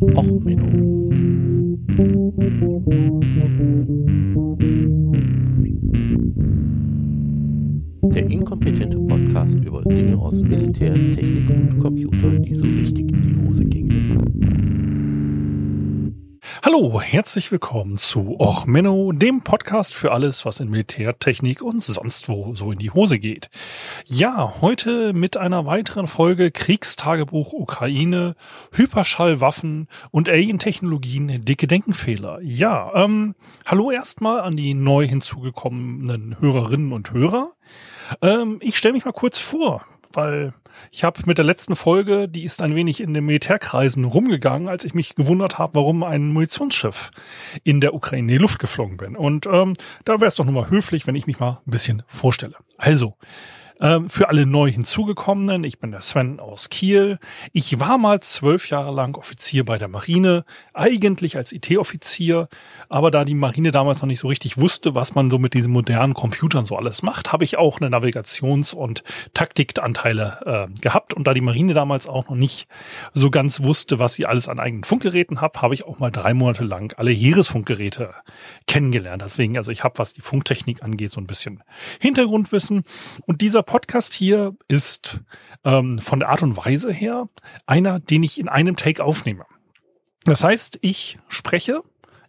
Och, Menno. Der inkompetente Podcast über Dinge aus Militär, Technik und Computer, die so richtig in die Hose gingen. Hallo, herzlich willkommen zu Och Menno, dem Podcast für alles, was in Militär, Technik und sonst wo so in die Hose geht. Ja, heute mit einer weiteren Folge Kriegstagebuch Ukraine, Hyperschallwaffen und Alien-Technologien, dicke Denkenfehler. Ja, ähm, hallo erstmal an die neu hinzugekommenen Hörerinnen und Hörer. Ähm, ich stelle mich mal kurz vor weil ich habe mit der letzten Folge, die ist ein wenig in den Militärkreisen rumgegangen, als ich mich gewundert habe, warum ein Munitionsschiff in der Ukraine in die Luft geflogen bin. Und ähm, da wäre es doch nochmal höflich, wenn ich mich mal ein bisschen vorstelle. Also, für alle neu hinzugekommenen, ich bin der Sven aus Kiel. Ich war mal zwölf Jahre lang Offizier bei der Marine, eigentlich als IT-Offizier, aber da die Marine damals noch nicht so richtig wusste, was man so mit diesen modernen Computern so alles macht, habe ich auch eine Navigations- und Taktikanteile äh, gehabt. Und da die Marine damals auch noch nicht so ganz wusste, was sie alles an eigenen Funkgeräten hat, habe ich auch mal drei Monate lang alle Heeresfunkgeräte kennengelernt. Deswegen, also ich habe, was die Funktechnik angeht, so ein bisschen Hintergrundwissen. Und dieser Podcast hier ist ähm, von der Art und Weise her einer, den ich in einem Take aufnehme. Das heißt, ich spreche,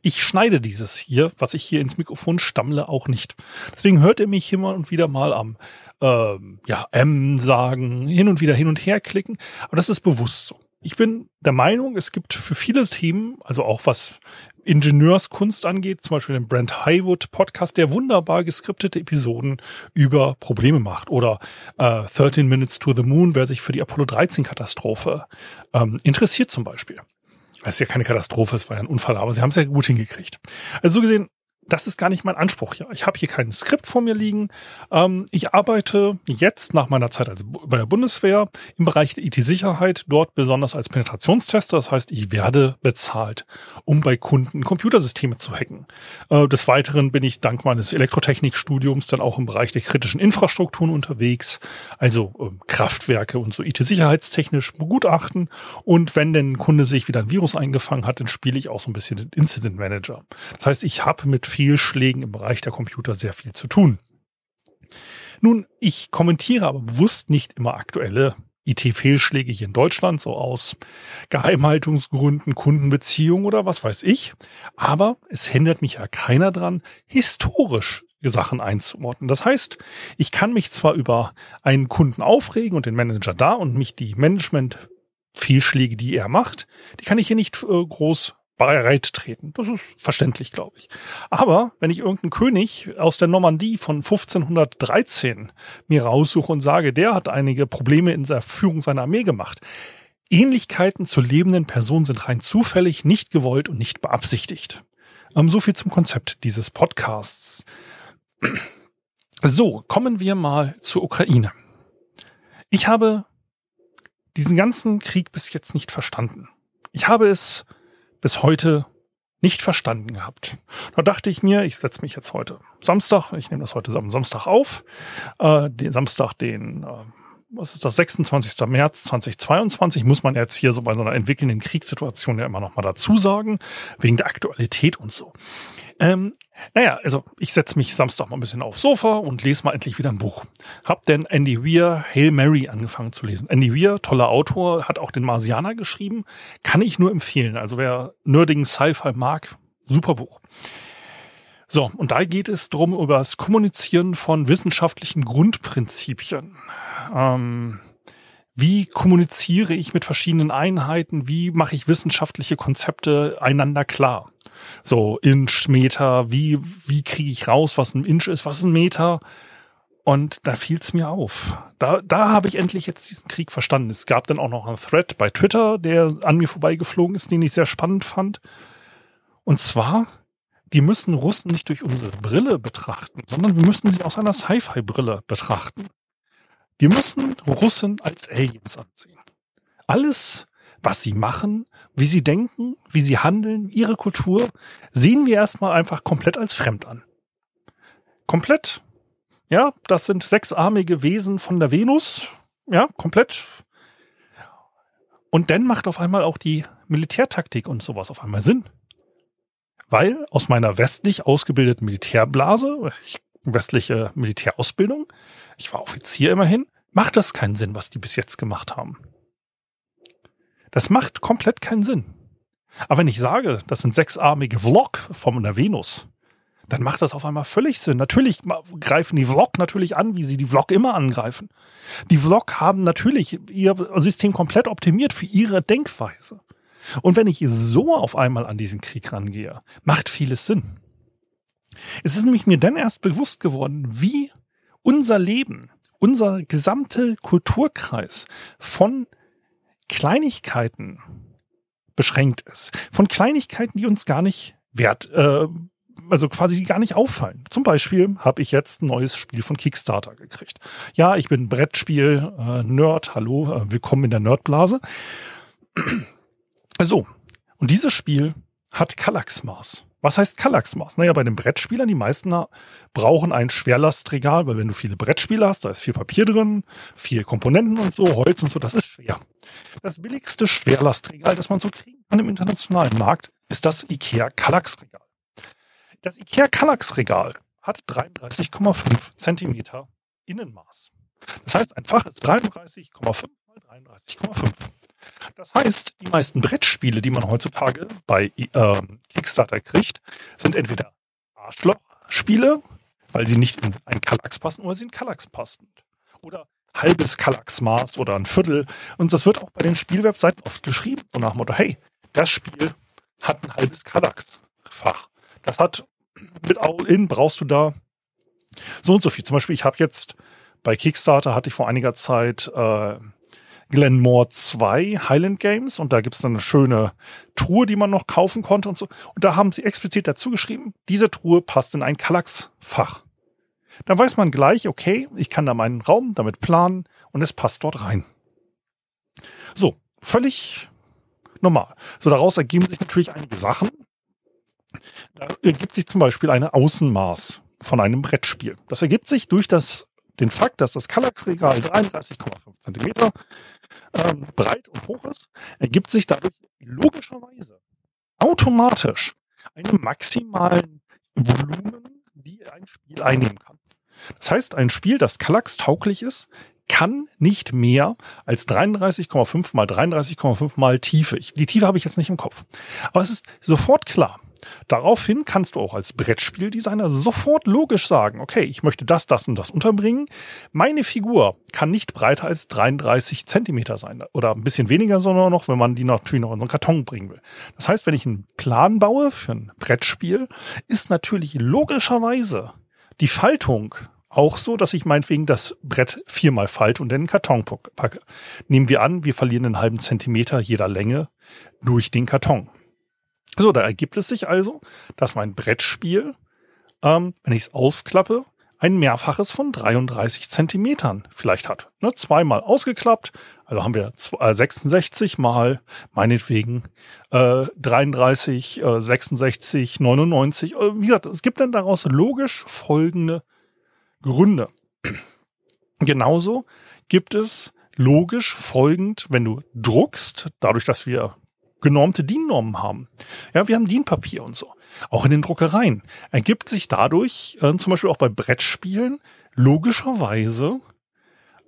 ich schneide dieses hier, was ich hier ins Mikrofon stammle, auch nicht. Deswegen hört ihr mich immer und wieder mal am ähm, ja, M sagen, hin und wieder hin und her klicken. Aber das ist bewusst so. Ich bin der Meinung, es gibt für viele Themen, also auch was Ingenieurskunst angeht, zum Beispiel den Brent Highwood Podcast, der wunderbar geskriptete Episoden über Probleme macht. Oder äh, 13 Minutes to the Moon, wer sich für die Apollo 13 Katastrophe ähm, interessiert zum Beispiel. Das ist ja keine Katastrophe, es war ja ein Unfall, aber sie haben es ja gut hingekriegt. Also so gesehen, das ist gar nicht mein Anspruch hier. Ich habe hier kein Skript vor mir liegen. Ähm, ich arbeite jetzt nach meiner Zeit also bei der Bundeswehr im Bereich der IT-Sicherheit, dort besonders als Penetrationstester. Das heißt, ich werde bezahlt, um bei Kunden Computersysteme zu hacken. Äh, des Weiteren bin ich dank meines Elektrotechnikstudiums dann auch im Bereich der kritischen Infrastrukturen unterwegs, also äh, Kraftwerke und so IT-sicherheitstechnisch begutachten. Und wenn denn ein Kunde sich wieder ein Virus eingefangen hat, dann spiele ich auch so ein bisschen den Incident Manager. Das heißt, ich habe mit Fehlschlägen im Bereich der Computer sehr viel zu tun. Nun, ich kommentiere aber bewusst nicht immer aktuelle IT-Fehlschläge hier in Deutschland, so aus Geheimhaltungsgründen, Kundenbeziehungen oder was weiß ich. Aber es hindert mich ja keiner dran, historisch Sachen einzuordnen. Das heißt, ich kann mich zwar über einen Kunden aufregen und den Manager da und mich die Management-Fehlschläge, die er macht, die kann ich hier nicht äh, groß bereit treten. Das ist verständlich, glaube ich. Aber wenn ich irgendeinen König aus der Normandie von 1513 mir raussuche und sage, der hat einige Probleme in der Führung seiner Armee gemacht, Ähnlichkeiten zur lebenden Person sind rein zufällig, nicht gewollt und nicht beabsichtigt. Ähm, so viel zum Konzept dieses Podcasts. So, kommen wir mal zur Ukraine. Ich habe diesen ganzen Krieg bis jetzt nicht verstanden. Ich habe es bis heute nicht verstanden gehabt. Da dachte ich mir, ich setze mich jetzt heute Samstag, ich nehme das heute am Samstag auf, äh, den Samstag, den, äh, was ist das, 26. März 2022, muss man jetzt hier so bei so einer entwickelnden Kriegssituation ja immer noch mal dazu sagen, wegen der Aktualität und so. Ähm, naja, also ich setze mich Samstag mal ein bisschen aufs Sofa und lese mal endlich wieder ein Buch. Hab denn Andy Weir Hail Mary angefangen zu lesen. Andy Weir, toller Autor, hat auch den Marsianer geschrieben. Kann ich nur empfehlen. Also wer nerdigen Sci-Fi mag, super Buch. So, und da geht es drum über das Kommunizieren von wissenschaftlichen Grundprinzipien. Ähm, wie kommuniziere ich mit verschiedenen Einheiten? Wie mache ich wissenschaftliche Konzepte einander klar? So Inch, Meter, wie, wie kriege ich raus, was ein Inch ist, was ein Meter? Und da fiel es mir auf. Da, da habe ich endlich jetzt diesen Krieg verstanden. Es gab dann auch noch einen Thread bei Twitter, der an mir vorbeigeflogen ist, den ich sehr spannend fand. Und zwar, wir müssen Russen nicht durch unsere Brille betrachten, sondern wir müssen sie aus einer Sci-Fi-Brille betrachten. Wir müssen Russen als Aliens ansehen. Alles, was sie machen, wie sie denken, wie sie handeln, ihre Kultur, sehen wir erstmal einfach komplett als fremd an. Komplett. Ja, das sind sechsarmige Wesen von der Venus. Ja, komplett. Und dann macht auf einmal auch die Militärtaktik und sowas auf einmal Sinn. Weil aus meiner westlich ausgebildeten Militärblase, westliche Militärausbildung, ich war Offizier immerhin, macht das keinen Sinn, was die bis jetzt gemacht haben. Das macht komplett keinen Sinn. Aber wenn ich sage, das sind sechsarmige Vlog von der Venus, dann macht das auf einmal völlig Sinn. Natürlich greifen die Vlog natürlich an, wie sie die Vlog immer angreifen. Die Vlog haben natürlich ihr System komplett optimiert für ihre Denkweise. Und wenn ich so auf einmal an diesen Krieg rangehe, macht vieles Sinn. Es ist nämlich mir dann erst bewusst geworden, wie unser Leben, unser gesamter Kulturkreis von Kleinigkeiten beschränkt ist. Von Kleinigkeiten, die uns gar nicht wert, äh, also quasi die gar nicht auffallen. Zum Beispiel habe ich jetzt ein neues Spiel von Kickstarter gekriegt. Ja, ich bin Brettspiel-Nerd. Äh, Hallo, äh, willkommen in der Nerdblase. So, und dieses Spiel hat Kallaxmaß. Was heißt Kallaxmaß? Naja, bei den Brettspielern, die meisten brauchen ein Schwerlastregal, weil wenn du viele Brettspiele hast, da ist viel Papier drin, viel Komponenten und so, Holz und so, das ist schwer. Das billigste Schwerlastregal, das man so kriegen kann im internationalen Markt, ist das IKEA Kallax-Regal. Das IKEA Kallax-Regal hat 33,5 Zentimeter Innenmaß. Das heißt, ein Fach ist 33,5 mal 33,5. Das heißt, die meisten Brettspiele, die man heutzutage bei äh, Kickstarter kriegt, sind entweder Arschlochspiele, weil sie nicht in einen Kallax passen oder sie in Kallax passen. Oder halbes Kallax-Maß oder ein Viertel. Und das wird auch bei den Spielwebseiten oft geschrieben, so nach dem Motto, hey, das Spiel hat ein halbes Kallax-Fach. Das hat mit All-In brauchst du da so und so viel. Zum Beispiel, ich habe jetzt bei Kickstarter hatte ich vor einiger Zeit äh, Glenmore 2 Highland Games und da gibt's dann eine schöne Truhe, die man noch kaufen konnte und so. Und da haben sie explizit dazu geschrieben, diese Truhe passt in ein Kallax-Fach. Da weiß man gleich, okay, ich kann da meinen Raum damit planen und es passt dort rein. So, völlig normal. So, daraus ergeben sich natürlich einige Sachen. Da ergibt sich zum Beispiel eine Außenmaß von einem Brettspiel. Das ergibt sich durch das, den Fakt, dass das Kallax-Regal 33,5 Zentimeter ähm, breit und hoch ist, ergibt sich dadurch logischerweise automatisch einen maximalen Volumen, die ein Spiel einnehmen kann. Das heißt, ein Spiel, das Kallax tauglich ist, kann nicht mehr als 33,5 mal 33,5 mal Tiefe. Ich, die Tiefe habe ich jetzt nicht im Kopf. Aber es ist sofort klar, Daraufhin kannst du auch als Brettspieldesigner sofort logisch sagen, okay, ich möchte das, das und das unterbringen. Meine Figur kann nicht breiter als 33 Zentimeter sein oder ein bisschen weniger, sondern noch, wenn man die natürlich noch in so einen Karton bringen will. Das heißt, wenn ich einen Plan baue für ein Brettspiel, ist natürlich logischerweise die Faltung auch so, dass ich meinetwegen das Brett viermal falte und in den Karton packe. Nehmen wir an, wir verlieren einen halben Zentimeter jeder Länge durch den Karton. So, da ergibt es sich also, dass mein Brettspiel, ähm, wenn ich es ausklappe, ein Mehrfaches von 33 Zentimetern vielleicht hat. Ne, zweimal ausgeklappt, also haben wir 66 äh, mal meinetwegen äh, 33, äh, 66, 99. Äh, wie gesagt, es gibt dann daraus logisch folgende Gründe. Genauso gibt es logisch folgend, wenn du druckst, dadurch, dass wir genormte DIN-Normen haben. Ja, wir haben DIN-Papier und so. Auch in den Druckereien ergibt sich dadurch, äh, zum Beispiel auch bei Brettspielen, logischerweise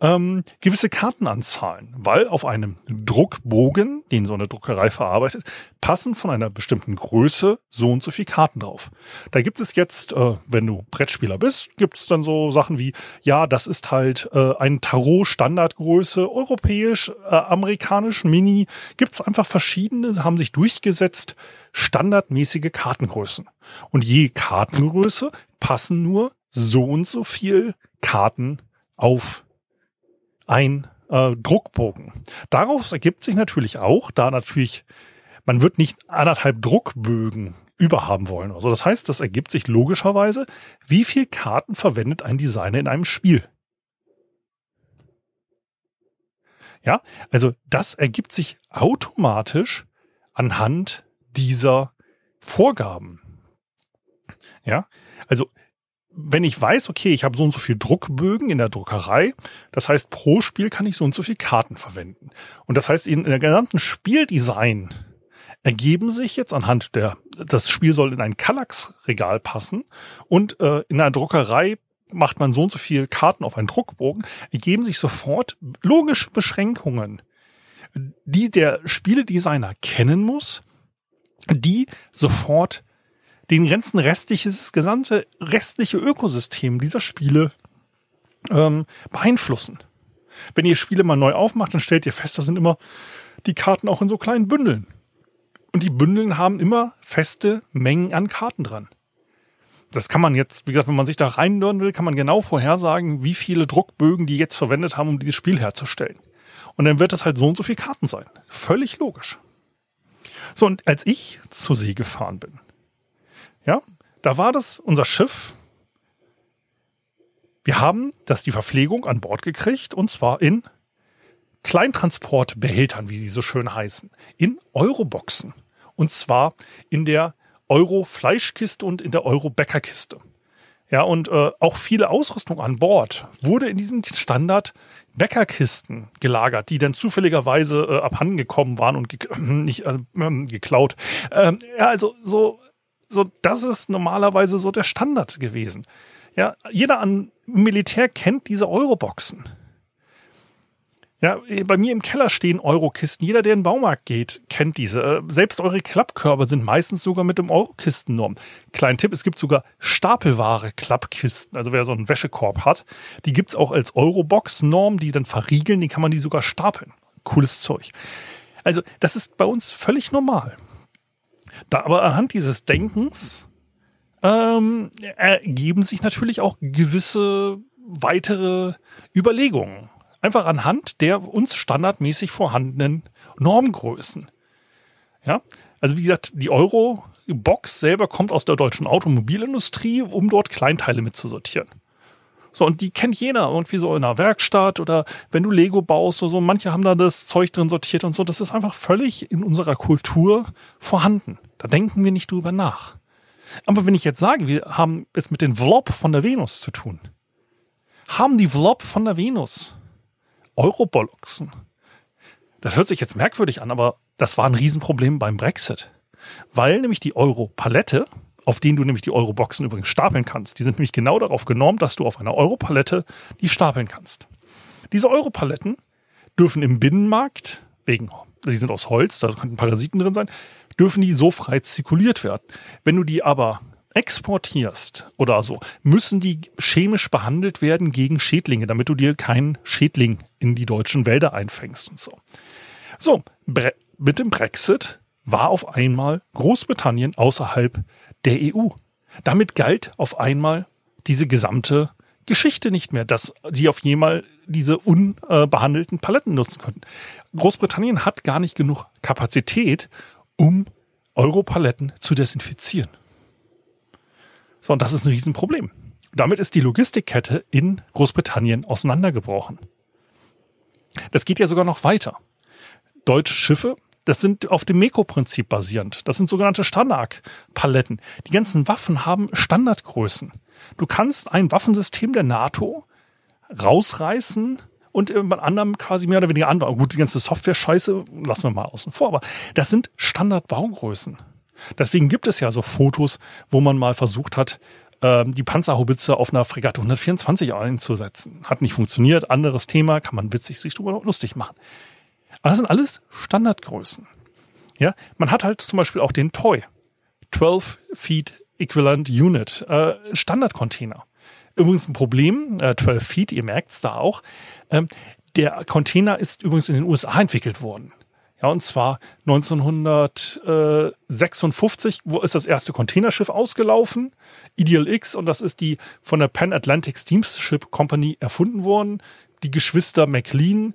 ähm, gewisse Kartenanzahlen, weil auf einem Druckbogen, den so eine Druckerei verarbeitet, passen von einer bestimmten Größe so und so viel Karten drauf. Da gibt es jetzt, äh, wenn du Brettspieler bist, gibt es dann so Sachen wie, ja, das ist halt äh, ein Tarot-Standardgröße, europäisch, äh, amerikanisch, Mini, gibt es einfach verschiedene, haben sich durchgesetzt, standardmäßige Kartengrößen. Und je Kartengröße passen nur so und so viel Karten auf ein äh, Druckbogen. Daraus ergibt sich natürlich auch, da natürlich, man wird nicht anderthalb Druckbögen überhaben wollen. Also das heißt, das ergibt sich logischerweise, wie viel Karten verwendet ein Designer in einem Spiel. Ja, also das ergibt sich automatisch anhand dieser Vorgaben. Ja, also wenn ich weiß, okay, ich habe so und so viel Druckbögen in der Druckerei, das heißt, pro Spiel kann ich so und so viel Karten verwenden. Und das heißt, in der gesamten Spieldesign ergeben sich jetzt anhand der, das Spiel soll in ein Kallax-Regal passen und äh, in einer Druckerei macht man so und so viel Karten auf einen Druckbogen, ergeben sich sofort logische Beschränkungen, die der Spieledesigner kennen muss, die sofort den ganzen restliches, gesamte restliche Ökosystem dieser Spiele ähm, beeinflussen. Wenn ihr Spiele mal neu aufmacht, dann stellt ihr fest, da sind immer die Karten auch in so kleinen Bündeln. Und die Bündeln haben immer feste Mengen an Karten dran. Das kann man jetzt, wie gesagt, wenn man sich da reinhören will, kann man genau vorhersagen, wie viele Druckbögen die jetzt verwendet haben, um dieses Spiel herzustellen. Und dann wird das halt so und so viele Karten sein. Völlig logisch. So, und als ich zur See gefahren bin, ja, da war das unser Schiff. Wir haben das die Verpflegung an Bord gekriegt und zwar in Kleintransportbehältern, wie sie so schön heißen, in Euroboxen. Und zwar in der Euro-Fleischkiste und in der Euro-Bäckerkiste. Ja, und äh, auch viele Ausrüstung an Bord wurde in diesen Standard Bäckerkisten gelagert, die dann zufälligerweise äh, abhandengekommen waren und ge nicht äh, geklaut. Ähm, ja, also so so, das ist normalerweise so der Standard gewesen. Ja, jeder an Militär kennt diese Euroboxen. Ja, bei mir im Keller stehen Eurokisten. Jeder, der in den Baumarkt geht, kennt diese. Äh, selbst eure Klappkörbe sind meistens sogar mit dem Eurokistennorm. Kleinen Tipp, es gibt sogar Stapelware Klappkisten. Also wer so einen Wäschekorb hat, die gibt es auch als Eurobox-Norm, die dann verriegeln, die kann man die sogar stapeln. Cooles Zeug. Also das ist bei uns völlig normal. Da aber anhand dieses Denkens ähm, ergeben sich natürlich auch gewisse weitere Überlegungen. Einfach anhand der uns standardmäßig vorhandenen Normgrößen. Ja, also wie gesagt, die Euro-Box selber kommt aus der deutschen Automobilindustrie, um dort Kleinteile mitzusortieren. So, und die kennt jeder irgendwie so in einer Werkstatt oder wenn du Lego baust oder so. Manche haben da das Zeug drin sortiert und so. Das ist einfach völlig in unserer Kultur vorhanden. Da denken wir nicht drüber nach. Aber wenn ich jetzt sage, wir haben es mit den Vlop von der Venus zu tun, haben die Vlop von der Venus Euroboloxen. Das hört sich jetzt merkwürdig an, aber das war ein Riesenproblem beim Brexit. Weil nämlich die Euro-Palette auf denen du nämlich die Euro-Boxen übrigens stapeln kannst. Die sind nämlich genau darauf genormt, dass du auf einer Euro-Palette die stapeln kannst. Diese Euro-Paletten dürfen im Binnenmarkt, wegen, sie sind aus Holz, da könnten Parasiten drin sein, dürfen die so frei zirkuliert werden. Wenn du die aber exportierst oder so, müssen die chemisch behandelt werden gegen Schädlinge, damit du dir keinen Schädling in die deutschen Wälder einfängst und so. So, mit dem Brexit war auf einmal Großbritannien außerhalb der EU. Damit galt auf einmal diese gesamte Geschichte nicht mehr, dass sie auf einmal diese unbehandelten Paletten nutzen könnten. Großbritannien hat gar nicht genug Kapazität, um Europaletten zu desinfizieren. So, und das ist ein Riesenproblem. Damit ist die Logistikkette in Großbritannien auseinandergebrochen. Das geht ja sogar noch weiter. Deutsche Schiffe das sind auf dem Meko-Prinzip basierend. Das sind sogenannte Standard-Paletten. Die ganzen Waffen haben Standardgrößen. Du kannst ein Waffensystem der NATO rausreißen und jemand anderem quasi mehr oder weniger anbauen. Gut, die ganze Software-Scheiße lassen wir mal außen vor, aber das sind Standardbaugrößen. Deswegen gibt es ja so Fotos, wo man mal versucht hat, ähm, die Panzerhaubitze auf einer Fregatte 124 einzusetzen. Hat nicht funktioniert, anderes Thema, kann man witzig sich drüber lustig machen. Aber das sind alles Standardgrößen. Ja, man hat halt zum Beispiel auch den Toy. 12 Feet Equivalent Unit, äh, Standardcontainer. Übrigens ein Problem, äh, 12 Feet, ihr merkt es da auch. Ähm, der Container ist übrigens in den USA entwickelt worden. Ja, und zwar 1956 wo ist das erste Containerschiff ausgelaufen, Ideal X, und das ist die von der Pan Atlantic Steamship Company erfunden worden. Die Geschwister McLean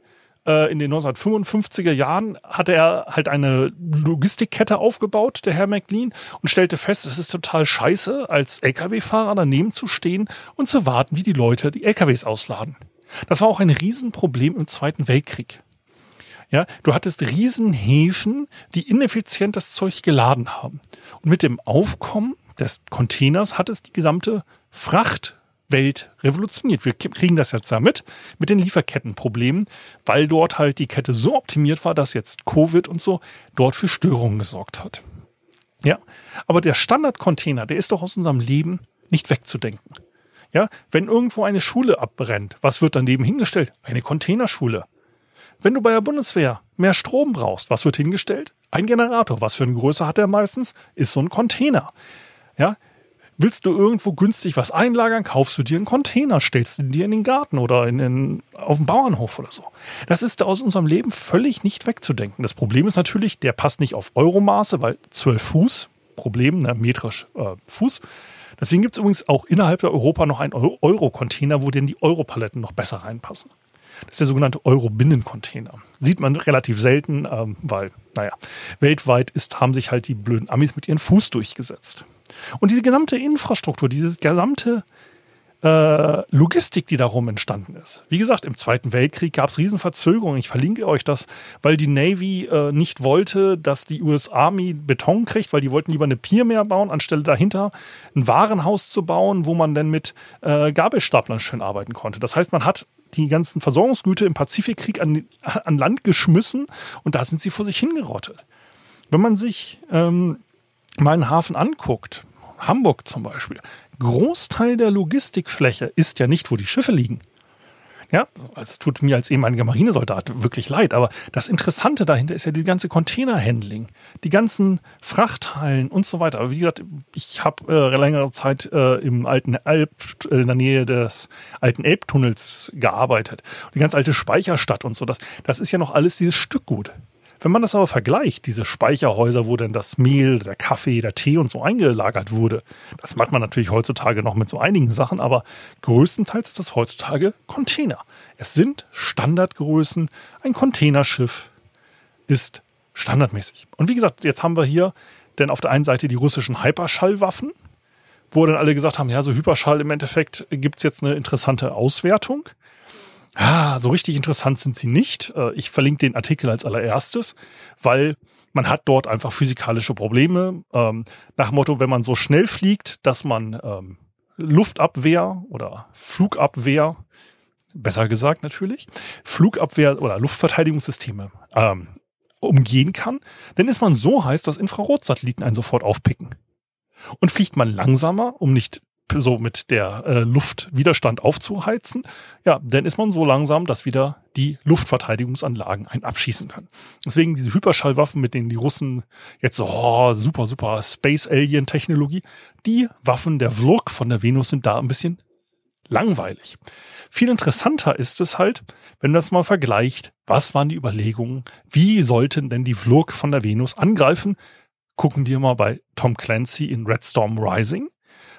äh, in den 1955er Jahren hatte er halt eine Logistikkette aufgebaut, der Herr McLean, und stellte fest, es ist total scheiße, als Lkw-Fahrer daneben zu stehen und zu warten, wie die Leute die Lkws ausladen. Das war auch ein Riesenproblem im Zweiten Weltkrieg. Ja, du hattest Riesenhäfen, die ineffizient das Zeug geladen haben. Und mit dem Aufkommen des Containers hat es die gesamte Frachtwelt revolutioniert. Wir kriegen das jetzt ja mit, den Lieferkettenproblemen, weil dort halt die Kette so optimiert war, dass jetzt Covid und so dort für Störungen gesorgt hat. Ja, aber der Standardcontainer, der ist doch aus unserem Leben nicht wegzudenken. Ja, wenn irgendwo eine Schule abbrennt, was wird daneben hingestellt? Eine Containerschule. Wenn du bei der Bundeswehr mehr Strom brauchst, was wird hingestellt? Ein Generator. Was für eine Größe hat der meistens? Ist so ein Container. Ja, Willst du irgendwo günstig was einlagern, kaufst du dir einen Container, stellst ihn dir in den Garten oder in den, auf den Bauernhof oder so. Das ist aus unserem Leben völlig nicht wegzudenken. Das Problem ist natürlich, der passt nicht auf Euromaße, weil 12 Fuß, Problem, ne, metrisch äh, Fuß. Deswegen gibt es übrigens auch innerhalb der Europa noch einen Euro-Container, wo denn die Europaletten noch besser reinpassen. Das ist der sogenannte Euro-Binnencontainer. Sieht man relativ selten, ähm, weil, naja, weltweit ist, haben sich halt die blöden Amis mit ihren Fuß durchgesetzt. Und diese gesamte Infrastruktur, dieses gesamte äh, Logistik, die darum entstanden ist. Wie gesagt, im Zweiten Weltkrieg gab es Riesenverzögerungen. Ich verlinke euch das, weil die Navy äh, nicht wollte, dass die US Army Beton kriegt, weil die wollten lieber eine Pier mehr bauen, anstelle dahinter ein Warenhaus zu bauen, wo man dann mit äh, Gabelstaplern schön arbeiten konnte. Das heißt, man hat die ganzen Versorgungsgüter im Pazifikkrieg an, an Land geschmissen und da sind sie vor sich hingerottet. Wenn man sich ähm, mal einen Hafen anguckt, Hamburg zum Beispiel, Großteil der Logistikfläche ist ja nicht, wo die Schiffe liegen. Ja, es tut mir als ehemaliger Marinesoldat wirklich leid, aber das Interessante dahinter ist ja die ganze Containerhandling, die ganzen Frachthallen und so weiter. Aber wie gesagt, ich habe äh, längere Zeit äh, im alten äh, in der Nähe des alten Elbtunnels gearbeitet. Die ganz alte Speicherstadt und so, das, das ist ja noch alles dieses Stückgut. Wenn man das aber vergleicht, diese Speicherhäuser, wo denn das Mehl, der Kaffee, der Tee und so eingelagert wurde, das macht man natürlich heutzutage noch mit so einigen Sachen, aber größtenteils ist das heutzutage Container. Es sind Standardgrößen. Ein Containerschiff ist standardmäßig. Und wie gesagt, jetzt haben wir hier denn auf der einen Seite die russischen Hyperschallwaffen, wo dann alle gesagt haben, ja, so Hyperschall im Endeffekt gibt es jetzt eine interessante Auswertung. Ah, so richtig interessant sind sie nicht. Äh, ich verlinke den Artikel als allererstes, weil man hat dort einfach physikalische Probleme. Ähm, nach Motto, wenn man so schnell fliegt, dass man ähm, Luftabwehr oder Flugabwehr, besser gesagt natürlich, Flugabwehr oder Luftverteidigungssysteme ähm, umgehen kann, dann ist man so heiß, dass Infrarotsatelliten einen sofort aufpicken. Und fliegt man langsamer, um nicht so mit der äh, Luftwiderstand aufzuheizen, ja, dann ist man so langsam, dass wieder die Luftverteidigungsanlagen einen abschießen können. Deswegen diese Hyperschallwaffen, mit denen die Russen jetzt so oh, super, super Space Alien Technologie, die Waffen der Vlog von der Venus sind da ein bisschen langweilig. Viel interessanter ist es halt, wenn das mal vergleicht, was waren die Überlegungen, wie sollten denn die Vlog von der Venus angreifen? Gucken wir mal bei Tom Clancy in Red Storm Rising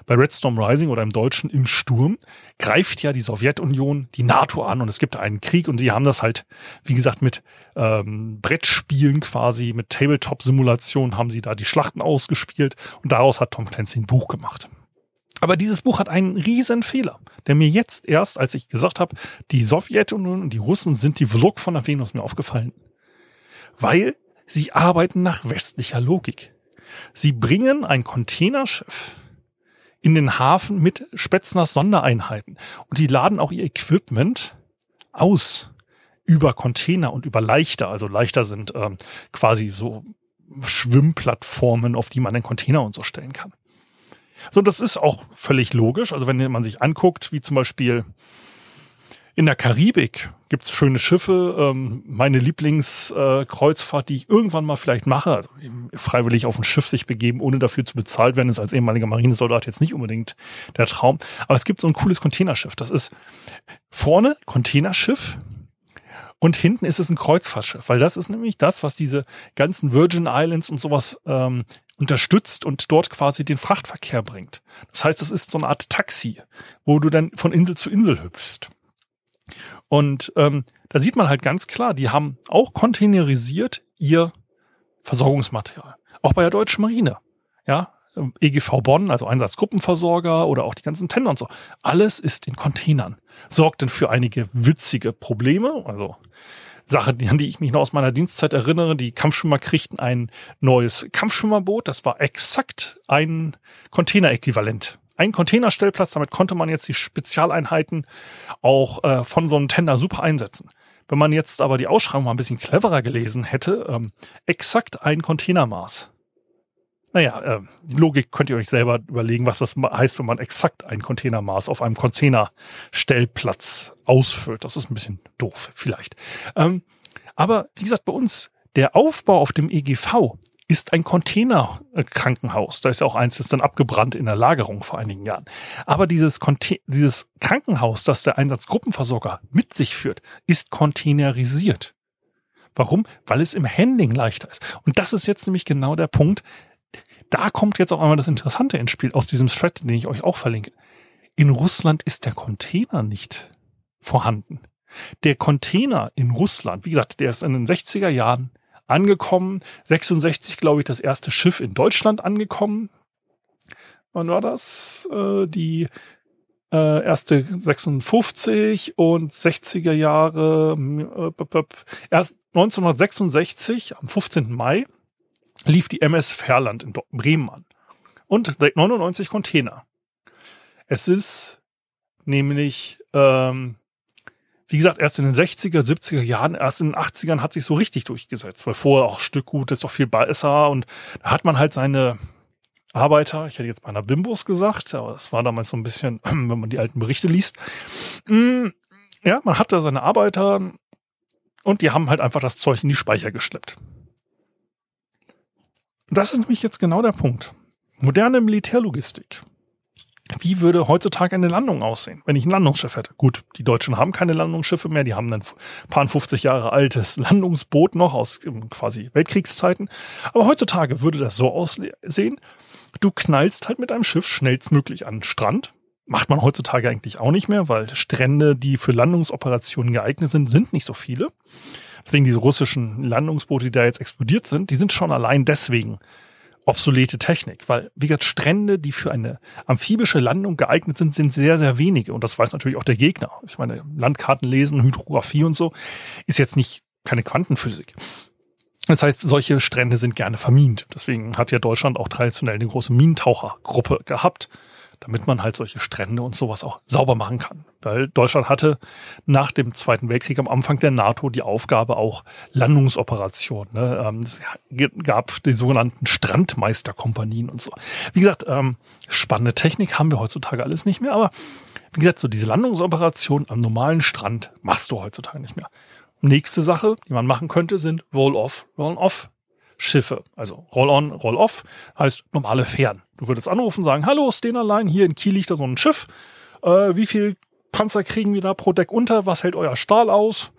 bei Red Storm Rising oder im Deutschen im Sturm greift ja die Sowjetunion die NATO an und es gibt einen Krieg und sie haben das halt, wie gesagt, mit ähm, Brettspielen quasi, mit Tabletop-Simulationen haben sie da die Schlachten ausgespielt und daraus hat Tom Clancy ein Buch gemacht. Aber dieses Buch hat einen riesen Fehler, der mir jetzt erst, als ich gesagt habe, die Sowjetunion und die Russen sind die Vlog von der Venus mir aufgefallen. Weil sie arbeiten nach westlicher Logik. Sie bringen ein Containerschiff in den Hafen mit Spätzners Sondereinheiten. Und die laden auch ihr Equipment aus über Container und über Leichter. Also Leichter sind ähm, quasi so Schwimmplattformen, auf die man den Container und so stellen kann. So, das ist auch völlig logisch. Also wenn man sich anguckt, wie zum Beispiel in der Karibik gibt es schöne Schiffe. Ähm, meine Lieblingskreuzfahrt, die ich irgendwann mal vielleicht mache, also freiwillig auf ein Schiff sich begeben, ohne dafür zu bezahlt werden, ist als ehemaliger Marinesoldat jetzt nicht unbedingt der Traum. Aber es gibt so ein cooles Containerschiff. Das ist vorne Containerschiff und hinten ist es ein Kreuzfahrtschiff, weil das ist nämlich das, was diese ganzen Virgin Islands und sowas ähm, unterstützt und dort quasi den Frachtverkehr bringt. Das heißt, es ist so eine Art Taxi, wo du dann von Insel zu Insel hüpfst. Und ähm, da sieht man halt ganz klar, die haben auch containerisiert ihr Versorgungsmaterial. Auch bei der deutschen Marine. Ja, EGV Bonn, also Einsatzgruppenversorger oder auch die ganzen Tender und so. Alles ist in Containern. Sorgt denn für einige witzige Probleme, also Sache, an die ich mich noch aus meiner Dienstzeit erinnere. Die Kampfschwimmer kriegten ein neues Kampfschwimmerboot. Das war exakt ein Containeräquivalent. Ein Containerstellplatz, damit konnte man jetzt die Spezialeinheiten auch äh, von so einem Tender super einsetzen. Wenn man jetzt aber die Ausschreibung mal ein bisschen cleverer gelesen hätte, ähm, exakt ein Containermaß. Naja, äh, Logik könnt ihr euch selber überlegen, was das heißt, wenn man exakt ein Containermaß auf einem Containerstellplatz ausfüllt. Das ist ein bisschen doof, vielleicht. Ähm, aber wie gesagt, bei uns, der Aufbau auf dem EGV ist ein Containerkrankenhaus. Da ist ja auch eins, ist dann abgebrannt in der Lagerung vor einigen Jahren. Aber dieses, Conte dieses Krankenhaus, das der Einsatzgruppenversorger mit sich führt, ist containerisiert. Warum? Weil es im Handling leichter ist. Und das ist jetzt nämlich genau der Punkt, da kommt jetzt auch einmal das Interessante ins Spiel aus diesem Thread, den ich euch auch verlinke. In Russland ist der Container nicht vorhanden. Der Container in Russland, wie gesagt, der ist in den 60er Jahren angekommen. 66, glaube ich, das erste Schiff in Deutschland angekommen. Wann war das? Äh, die äh, erste 56 und 60er Jahre. Äh, erst 1966, am 15. Mai, lief die MS Fairland in Bremen an. Und 99 Container. Es ist nämlich, ähm, wie gesagt, erst in den 60er, 70er Jahren, erst in den 80ern hat sich so richtig durchgesetzt, weil vorher auch Stückgut ist doch viel besser und da hat man halt seine Arbeiter, ich hätte jetzt bei einer Bimbos gesagt, aber es war damals so ein bisschen, wenn man die alten Berichte liest. Mm, ja, man hat da seine Arbeiter und die haben halt einfach das Zeug in die Speicher geschleppt. Das ist nämlich jetzt genau der Punkt. Moderne Militärlogistik. Wie würde heutzutage eine Landung aussehen, wenn ich ein Landungsschiff hätte? Gut, die Deutschen haben keine Landungsschiffe mehr, die haben ein paar 50 Jahre altes Landungsboot noch aus ähm, quasi Weltkriegszeiten. Aber heutzutage würde das so aussehen, du knallst halt mit einem Schiff schnellstmöglich an den Strand. Macht man heutzutage eigentlich auch nicht mehr, weil Strände, die für Landungsoperationen geeignet sind, sind nicht so viele. Deswegen diese russischen Landungsboote, die da jetzt explodiert sind, die sind schon allein deswegen obsolete Technik, weil wie gesagt, Strände, die für eine amphibische Landung geeignet sind, sind sehr, sehr wenige. Und das weiß natürlich auch der Gegner. Ich meine, Landkarten lesen, Hydrographie und so ist jetzt nicht keine Quantenphysik. Das heißt, solche Strände sind gerne vermint. Deswegen hat ja Deutschland auch traditionell eine große Minentauchergruppe gehabt damit man halt solche Strände und sowas auch sauber machen kann. Weil Deutschland hatte nach dem Zweiten Weltkrieg am Anfang der NATO die Aufgabe auch Landungsoperationen. Ne? Ähm, es gab die sogenannten Strandmeisterkompanien und so. Wie gesagt, ähm, spannende Technik haben wir heutzutage alles nicht mehr, aber wie gesagt, so diese Landungsoperation am normalen Strand machst du heutzutage nicht mehr. Nächste Sache, die man machen könnte, sind Roll-off, Roll-off Schiffe. Also Roll-on, Roll-off heißt normale Fähren. Du würdest anrufen, sagen, hallo, Stena Line, hier in Kiel liegt da so ein Schiff. Äh, wie viel Panzer kriegen wir da pro Deck unter? Was hält euer Stahl aus?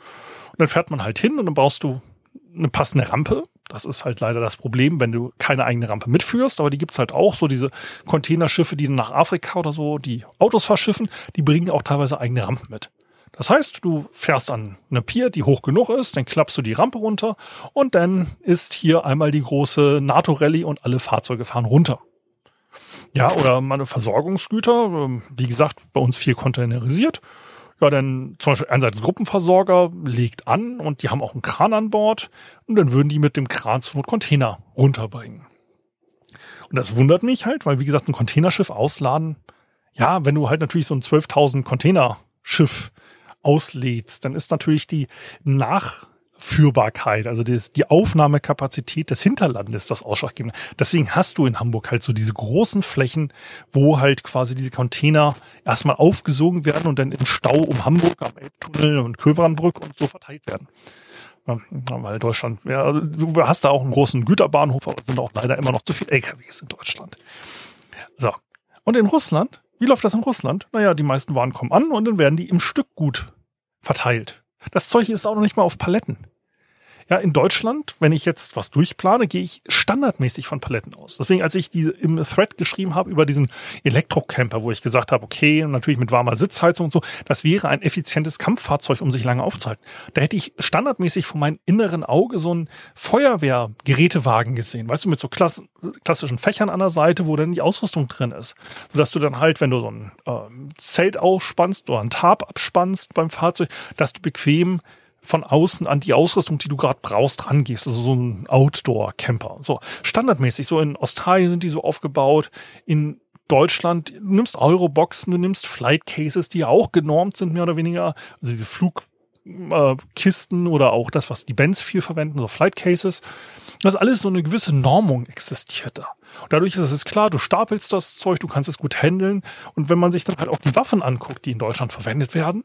Und dann fährt man halt hin und dann brauchst du eine passende Rampe. Das ist halt leider das Problem, wenn du keine eigene Rampe mitführst. Aber die gibt's halt auch, so diese Containerschiffe, die nach Afrika oder so die Autos verschiffen, die bringen auch teilweise eigene Rampen mit. Das heißt, du fährst an eine Pier, die hoch genug ist, dann klappst du die Rampe runter und dann ist hier einmal die große NATO-Rallye und alle Fahrzeuge fahren runter. Ja, oder meine Versorgungsgüter, ähm, wie gesagt, bei uns viel containerisiert. Ja, dann zum Beispiel einerseits Gruppenversorger legt an und die haben auch einen Kran an Bord und dann würden die mit dem Kran zu Container runterbringen. Und das wundert mich halt, weil wie gesagt, ein Containerschiff ausladen, ja, wenn du halt natürlich so ein 12.000 Container Schiff auslädst, dann ist natürlich die Nachführbarkeit, also das, die Aufnahmekapazität des Hinterlandes das Ausschlaggebende. Deswegen hast du in Hamburg halt so diese großen Flächen, wo halt quasi diese Container erstmal aufgesogen werden und dann im Stau um Hamburg am Elbtunnel und Köbernbrück und so verteilt werden. Weil Deutschland, ja, du hast da auch einen großen Güterbahnhof, aber es sind auch leider immer noch zu viele LKWs in Deutschland. So. Und in Russland wie läuft das in Russland? Naja, die meisten Waren kommen an und dann werden die im Stück gut verteilt. Das Zeug ist auch noch nicht mal auf Paletten. Ja, in Deutschland, wenn ich jetzt was durchplane, gehe ich standardmäßig von Paletten aus. Deswegen, als ich die im Thread geschrieben habe über diesen Elektrocamper, wo ich gesagt habe, okay, natürlich mit warmer Sitzheizung und so, das wäre ein effizientes Kampffahrzeug, um sich lange aufzuhalten. Da hätte ich standardmäßig vor meinem inneren Auge so einen Feuerwehrgerätewagen gesehen, weißt du, mit so klass klassischen Fächern an der Seite, wo dann die Ausrüstung drin ist. Sodass du dann halt, wenn du so ein ähm, Zelt ausspannst oder ein Tarp abspannst beim Fahrzeug, dass du bequem von außen an die Ausrüstung, die du gerade brauchst, rangehst. Also so ein Outdoor-Camper. So standardmäßig. So in Australien sind die so aufgebaut. In Deutschland, du nimmst Euroboxen, du nimmst Flight Cases, die ja auch genormt sind, mehr oder weniger. Also diese Flugkisten äh, oder auch das, was die Bands viel verwenden, so Flight Cases. Das ist alles so eine gewisse Normung existiert da. Und dadurch ist es klar, du stapelst das Zeug, du kannst es gut handeln. Und wenn man sich dann halt auch die Waffen anguckt, die in Deutschland verwendet werden,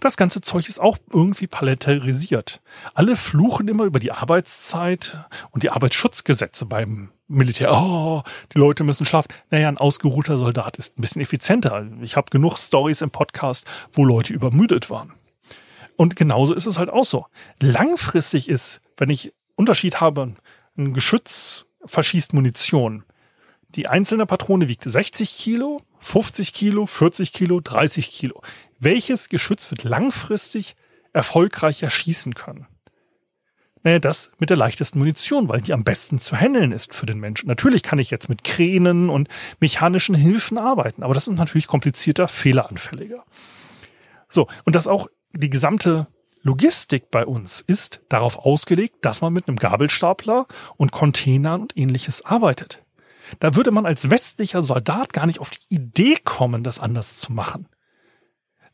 das ganze Zeug ist auch irgendwie palettarisiert. Alle fluchen immer über die Arbeitszeit und die Arbeitsschutzgesetze beim Militär. Oh, die Leute müssen schlafen. Naja, ein ausgeruhter Soldat ist ein bisschen effizienter. Ich habe genug Stories im Podcast, wo Leute übermüdet waren. Und genauso ist es halt auch so. Langfristig ist, wenn ich Unterschied habe, ein Geschütz verschießt Munition. Die einzelne Patrone wiegt 60 Kilo, 50 Kilo, 40 Kilo, 30 Kilo welches Geschütz wird langfristig erfolgreicher schießen können? Naja, das mit der leichtesten Munition, weil die am besten zu handeln ist für den Menschen. Natürlich kann ich jetzt mit Kränen und mechanischen Hilfen arbeiten, aber das ist natürlich komplizierter, fehleranfälliger. So, und das auch die gesamte Logistik bei uns ist darauf ausgelegt, dass man mit einem Gabelstapler und Containern und ähnliches arbeitet. Da würde man als westlicher Soldat gar nicht auf die Idee kommen, das anders zu machen.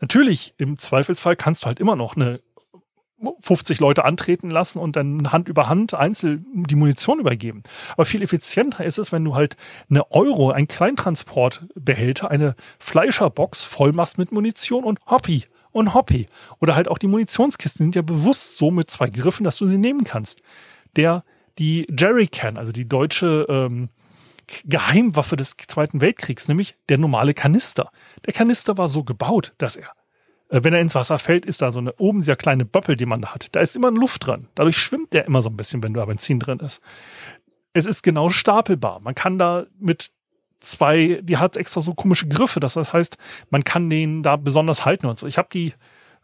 Natürlich, im Zweifelsfall kannst du halt immer noch eine 50 Leute antreten lassen und dann Hand über Hand einzeln die Munition übergeben. Aber viel effizienter ist es, wenn du halt eine Euro, ein Kleintransportbehälter, eine Fleischerbox voll machst mit Munition und Hoppy und Hoppy. Oder halt auch die Munitionskisten sind ja bewusst so mit zwei Griffen, dass du sie nehmen kannst. Der, die Jerrycan, also die deutsche ähm, Geheimwaffe des Zweiten Weltkriegs, nämlich der normale Kanister. Der Kanister war so gebaut, dass er, äh, wenn er ins Wasser fällt, ist da so eine oben dieser kleine Böppel, die man da hat. Da ist immer Luft dran. Dadurch schwimmt der immer so ein bisschen, wenn da Benzin drin ist. Es ist genau stapelbar. Man kann da mit zwei, die hat extra so komische Griffe. Das heißt, man kann den da besonders halten und so. Ich habe die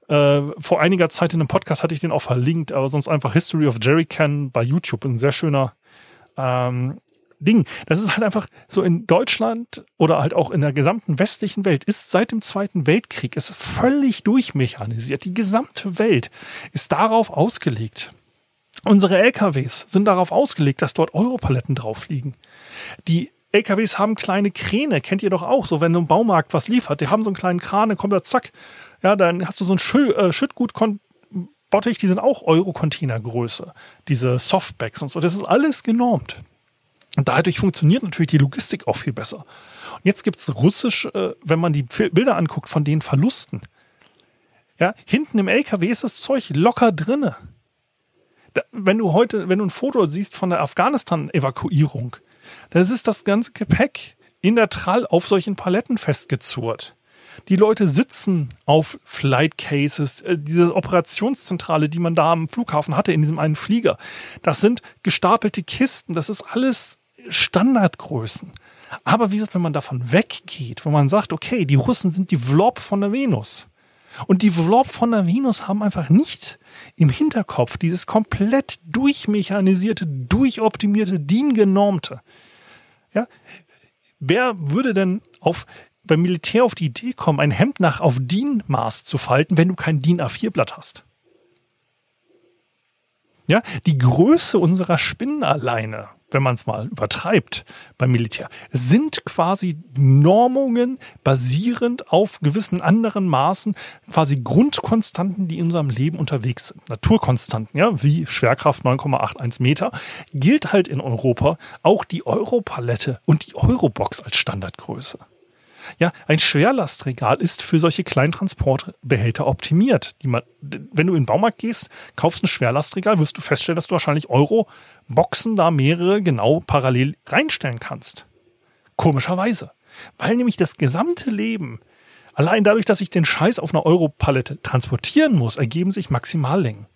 äh, vor einiger Zeit in einem Podcast hatte ich den auch verlinkt, aber sonst einfach History of Jerrycan bei YouTube. Ein sehr schöner ähm, Ding. Das ist halt einfach so in Deutschland oder halt auch in der gesamten westlichen Welt ist seit dem Zweiten Weltkrieg ist völlig durchmechanisiert. Die gesamte Welt ist darauf ausgelegt. Unsere LKWs sind darauf ausgelegt, dass dort Europaletten drauf liegen. Die LKWs haben kleine Kräne, kennt ihr doch auch, so wenn du im Baumarkt was liefert, die haben so einen kleinen Kran, dann kommt da zack, ja, dann hast du so ein Schü äh, Schüttgut Bottich, die sind auch Euro-Container-Größe, diese Softbacks und so, das ist alles genormt. Und dadurch funktioniert natürlich die Logistik auch viel besser. Und jetzt gibt's Russisch, äh, wenn man die Bilder anguckt von den Verlusten. Ja, hinten im LKW ist das Zeug locker drinne. Wenn du heute, wenn du ein Foto siehst von der Afghanistan-Evakuierung, das ist das ganze Gepäck in der Trall auf solchen Paletten festgezurrt. Die Leute sitzen auf Flight Cases, äh, diese Operationszentrale, die man da am Flughafen hatte, in diesem einen Flieger. Das sind gestapelte Kisten, das ist alles Standardgrößen. Aber wie gesagt, wenn man davon weggeht, wenn man sagt, okay, die Russen sind die Vlop von der Venus. Und die Vlop von der Venus haben einfach nicht im Hinterkopf dieses komplett durchmechanisierte, durchoptimierte, DIN-genormte. Ja, wer würde denn auf, beim Militär auf die Idee kommen, ein Hemd nach auf DIN-Maß zu falten, wenn du kein DIN A4-Blatt hast? Ja, die Größe unserer Spinnen alleine wenn man es mal übertreibt beim Militär, sind quasi Normungen basierend auf gewissen anderen Maßen, quasi Grundkonstanten, die in unserem Leben unterwegs sind. Naturkonstanten, ja, wie Schwerkraft 9,81 Meter, gilt halt in Europa auch die Europalette und die Eurobox als Standardgröße. Ja, ein Schwerlastregal ist für solche Kleintransportbehälter optimiert. Die man, wenn du in den Baumarkt gehst, kaufst ein Schwerlastregal, wirst du feststellen, dass du wahrscheinlich Euro-Boxen da mehrere genau parallel reinstellen kannst. Komischerweise. Weil nämlich das gesamte Leben, allein dadurch, dass ich den Scheiß auf einer Europalette transportieren muss, ergeben sich Maximallängen.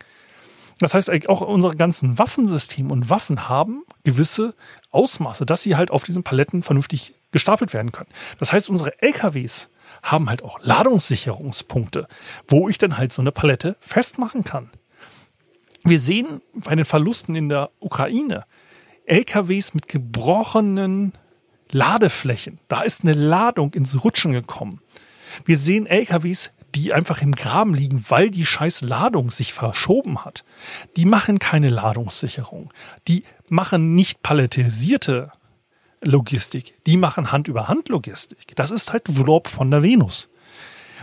Das heißt, auch unsere ganzen Waffensysteme und Waffen haben gewisse Ausmaße, dass sie halt auf diesen Paletten vernünftig gestapelt werden können. Das heißt, unsere LKWs haben halt auch Ladungssicherungspunkte, wo ich dann halt so eine Palette festmachen kann. Wir sehen bei den Verlusten in der Ukraine LKWs mit gebrochenen Ladeflächen. Da ist eine Ladung ins Rutschen gekommen. Wir sehen LKWs, die einfach im Graben liegen, weil die scheiß Ladung sich verschoben hat. Die machen keine Ladungssicherung. Die machen nicht palettisierte Logistik. Die machen Hand-über-Hand-Logistik. Das ist halt Vlop von der Venus.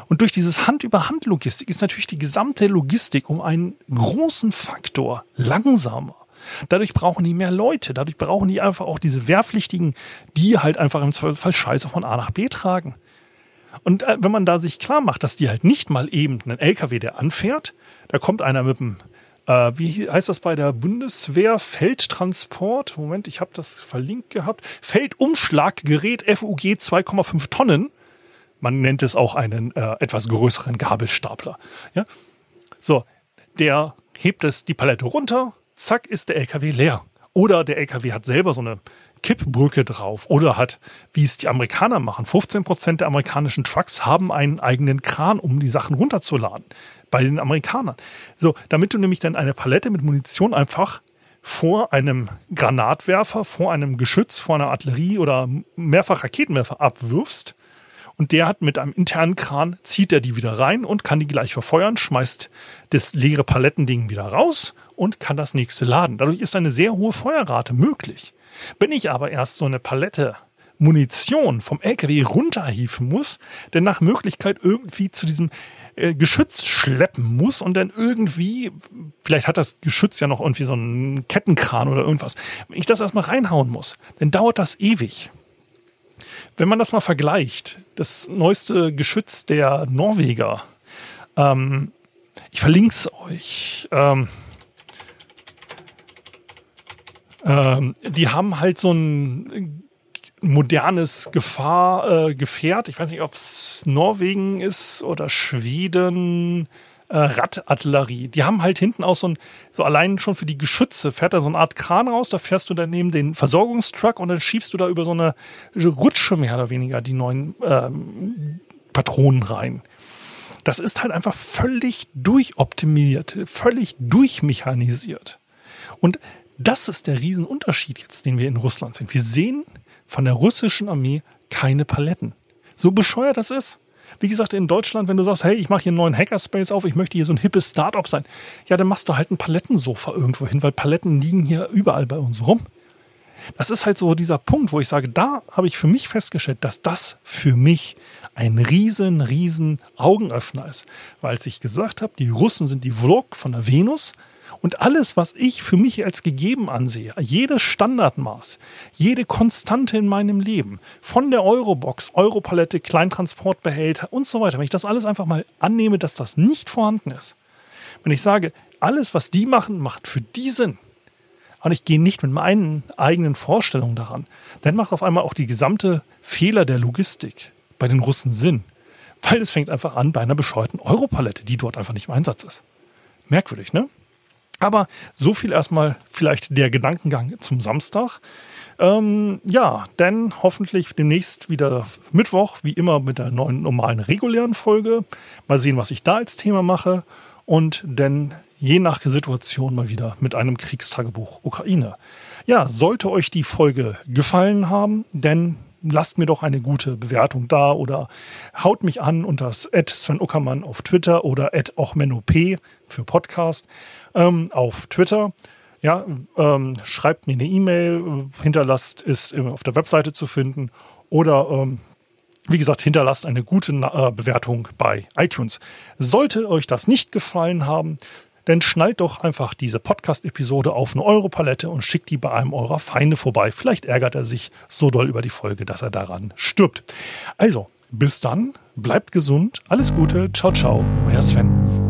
Und durch dieses Hand-über-Hand-Logistik ist natürlich die gesamte Logistik um einen großen Faktor langsamer. Dadurch brauchen die mehr Leute. Dadurch brauchen die einfach auch diese Wehrpflichtigen, die halt einfach im Zweifelsfall Scheiße von A nach B tragen. Und äh, wenn man da sich klar macht, dass die halt nicht mal eben einen LKW, der anfährt, da kommt einer mit dem, äh, wie heißt das bei der Bundeswehr, Feldtransport, Moment, ich habe das verlinkt gehabt, Feldumschlaggerät FUG 2,5 Tonnen. Man nennt es auch einen äh, etwas größeren Gabelstapler. Ja? So, der hebt es die Palette runter, zack, ist der LKW leer. Oder der LKW hat selber so eine Kippbrücke drauf oder hat, wie es die Amerikaner machen, 15 Prozent der amerikanischen Trucks haben einen eigenen Kran, um die Sachen runterzuladen. Bei den Amerikanern. So, damit du nämlich dann eine Palette mit Munition einfach vor einem Granatwerfer, vor einem Geschütz, vor einer Artillerie oder mehrfach Raketenwerfer abwirfst. Und der hat mit einem internen Kran, zieht er die wieder rein und kann die gleich verfeuern, schmeißt das leere Palettending wieder raus und kann das nächste laden. Dadurch ist eine sehr hohe Feuerrate möglich. Wenn ich aber erst so eine Palette Munition vom LKW runterhieven muss, denn nach Möglichkeit irgendwie zu diesem äh, Geschütz schleppen muss und dann irgendwie, vielleicht hat das Geschütz ja noch irgendwie so einen Kettenkran oder irgendwas, wenn ich das erstmal reinhauen muss, dann dauert das ewig. Wenn man das mal vergleicht, das neueste Geschütz der Norweger, ähm, ich verlinke es euch, ähm, ähm, die haben halt so ein modernes Gefahr, äh, Gefährt. Ich weiß nicht, ob es Norwegen ist oder Schweden. Äh, Radartillerie. Die haben halt hinten auch so ein, so allein schon für die Geschütze fährt da so eine Art Kran raus, da fährst du dann neben den Versorgungstruck und dann schiebst du da über so eine Rutsche mehr oder weniger die neuen ähm, Patronen rein. Das ist halt einfach völlig durchoptimiert, völlig durchmechanisiert. Und das ist der Riesenunterschied jetzt, den wir in Russland sehen. Wir sehen von der russischen Armee keine Paletten. So bescheuert das ist. Wie gesagt, in Deutschland, wenn du sagst, hey, ich mache hier einen neuen Hackerspace auf, ich möchte hier so ein hippes Startup sein, ja, dann machst du halt ein Palettensofa irgendwo hin, weil Paletten liegen hier überall bei uns rum. Das ist halt so dieser Punkt, wo ich sage, da habe ich für mich festgestellt, dass das für mich ein riesen, riesen Augenöffner ist. Weil ich gesagt habe, die Russen sind die Vlog von der Venus, und alles, was ich für mich als gegeben ansehe, jedes Standardmaß, jede Konstante in meinem Leben, von der Eurobox, Europalette, Kleintransportbehälter und so weiter, wenn ich das alles einfach mal annehme, dass das nicht vorhanden ist, wenn ich sage, alles, was die machen, macht für die Sinn, und ich gehe nicht mit meinen eigenen Vorstellungen daran, dann macht auf einmal auch die gesamte Fehler der Logistik bei den Russen Sinn. Weil es fängt einfach an bei einer bescheuerten Europalette, die dort einfach nicht im Einsatz ist. Merkwürdig, ne? Aber so viel erstmal vielleicht der Gedankengang zum Samstag. Ähm, ja, denn hoffentlich demnächst wieder Mittwoch, wie immer mit der neuen normalen regulären Folge. Mal sehen, was ich da als Thema mache. Und dann je nach Situation mal wieder mit einem Kriegstagebuch Ukraine. Ja, sollte euch die Folge gefallen haben, denn lasst mir doch eine gute Bewertung da oder haut mich an unter Sven Uckermann auf Twitter oder ochmenop für Podcast ähm, auf Twitter. Ja, ähm, schreibt mir eine E-Mail, hinterlasst ist auf der Webseite zu finden oder ähm, wie gesagt, hinterlasst eine gute äh, Bewertung bei iTunes. Sollte euch das nicht gefallen haben, dann schnallt doch einfach diese Podcast-Episode auf eine Europalette und schickt die bei einem eurer Feinde vorbei. Vielleicht ärgert er sich so doll über die Folge, dass er daran stirbt. Also, bis dann, bleibt gesund, alles Gute, ciao, ciao, euer Sven.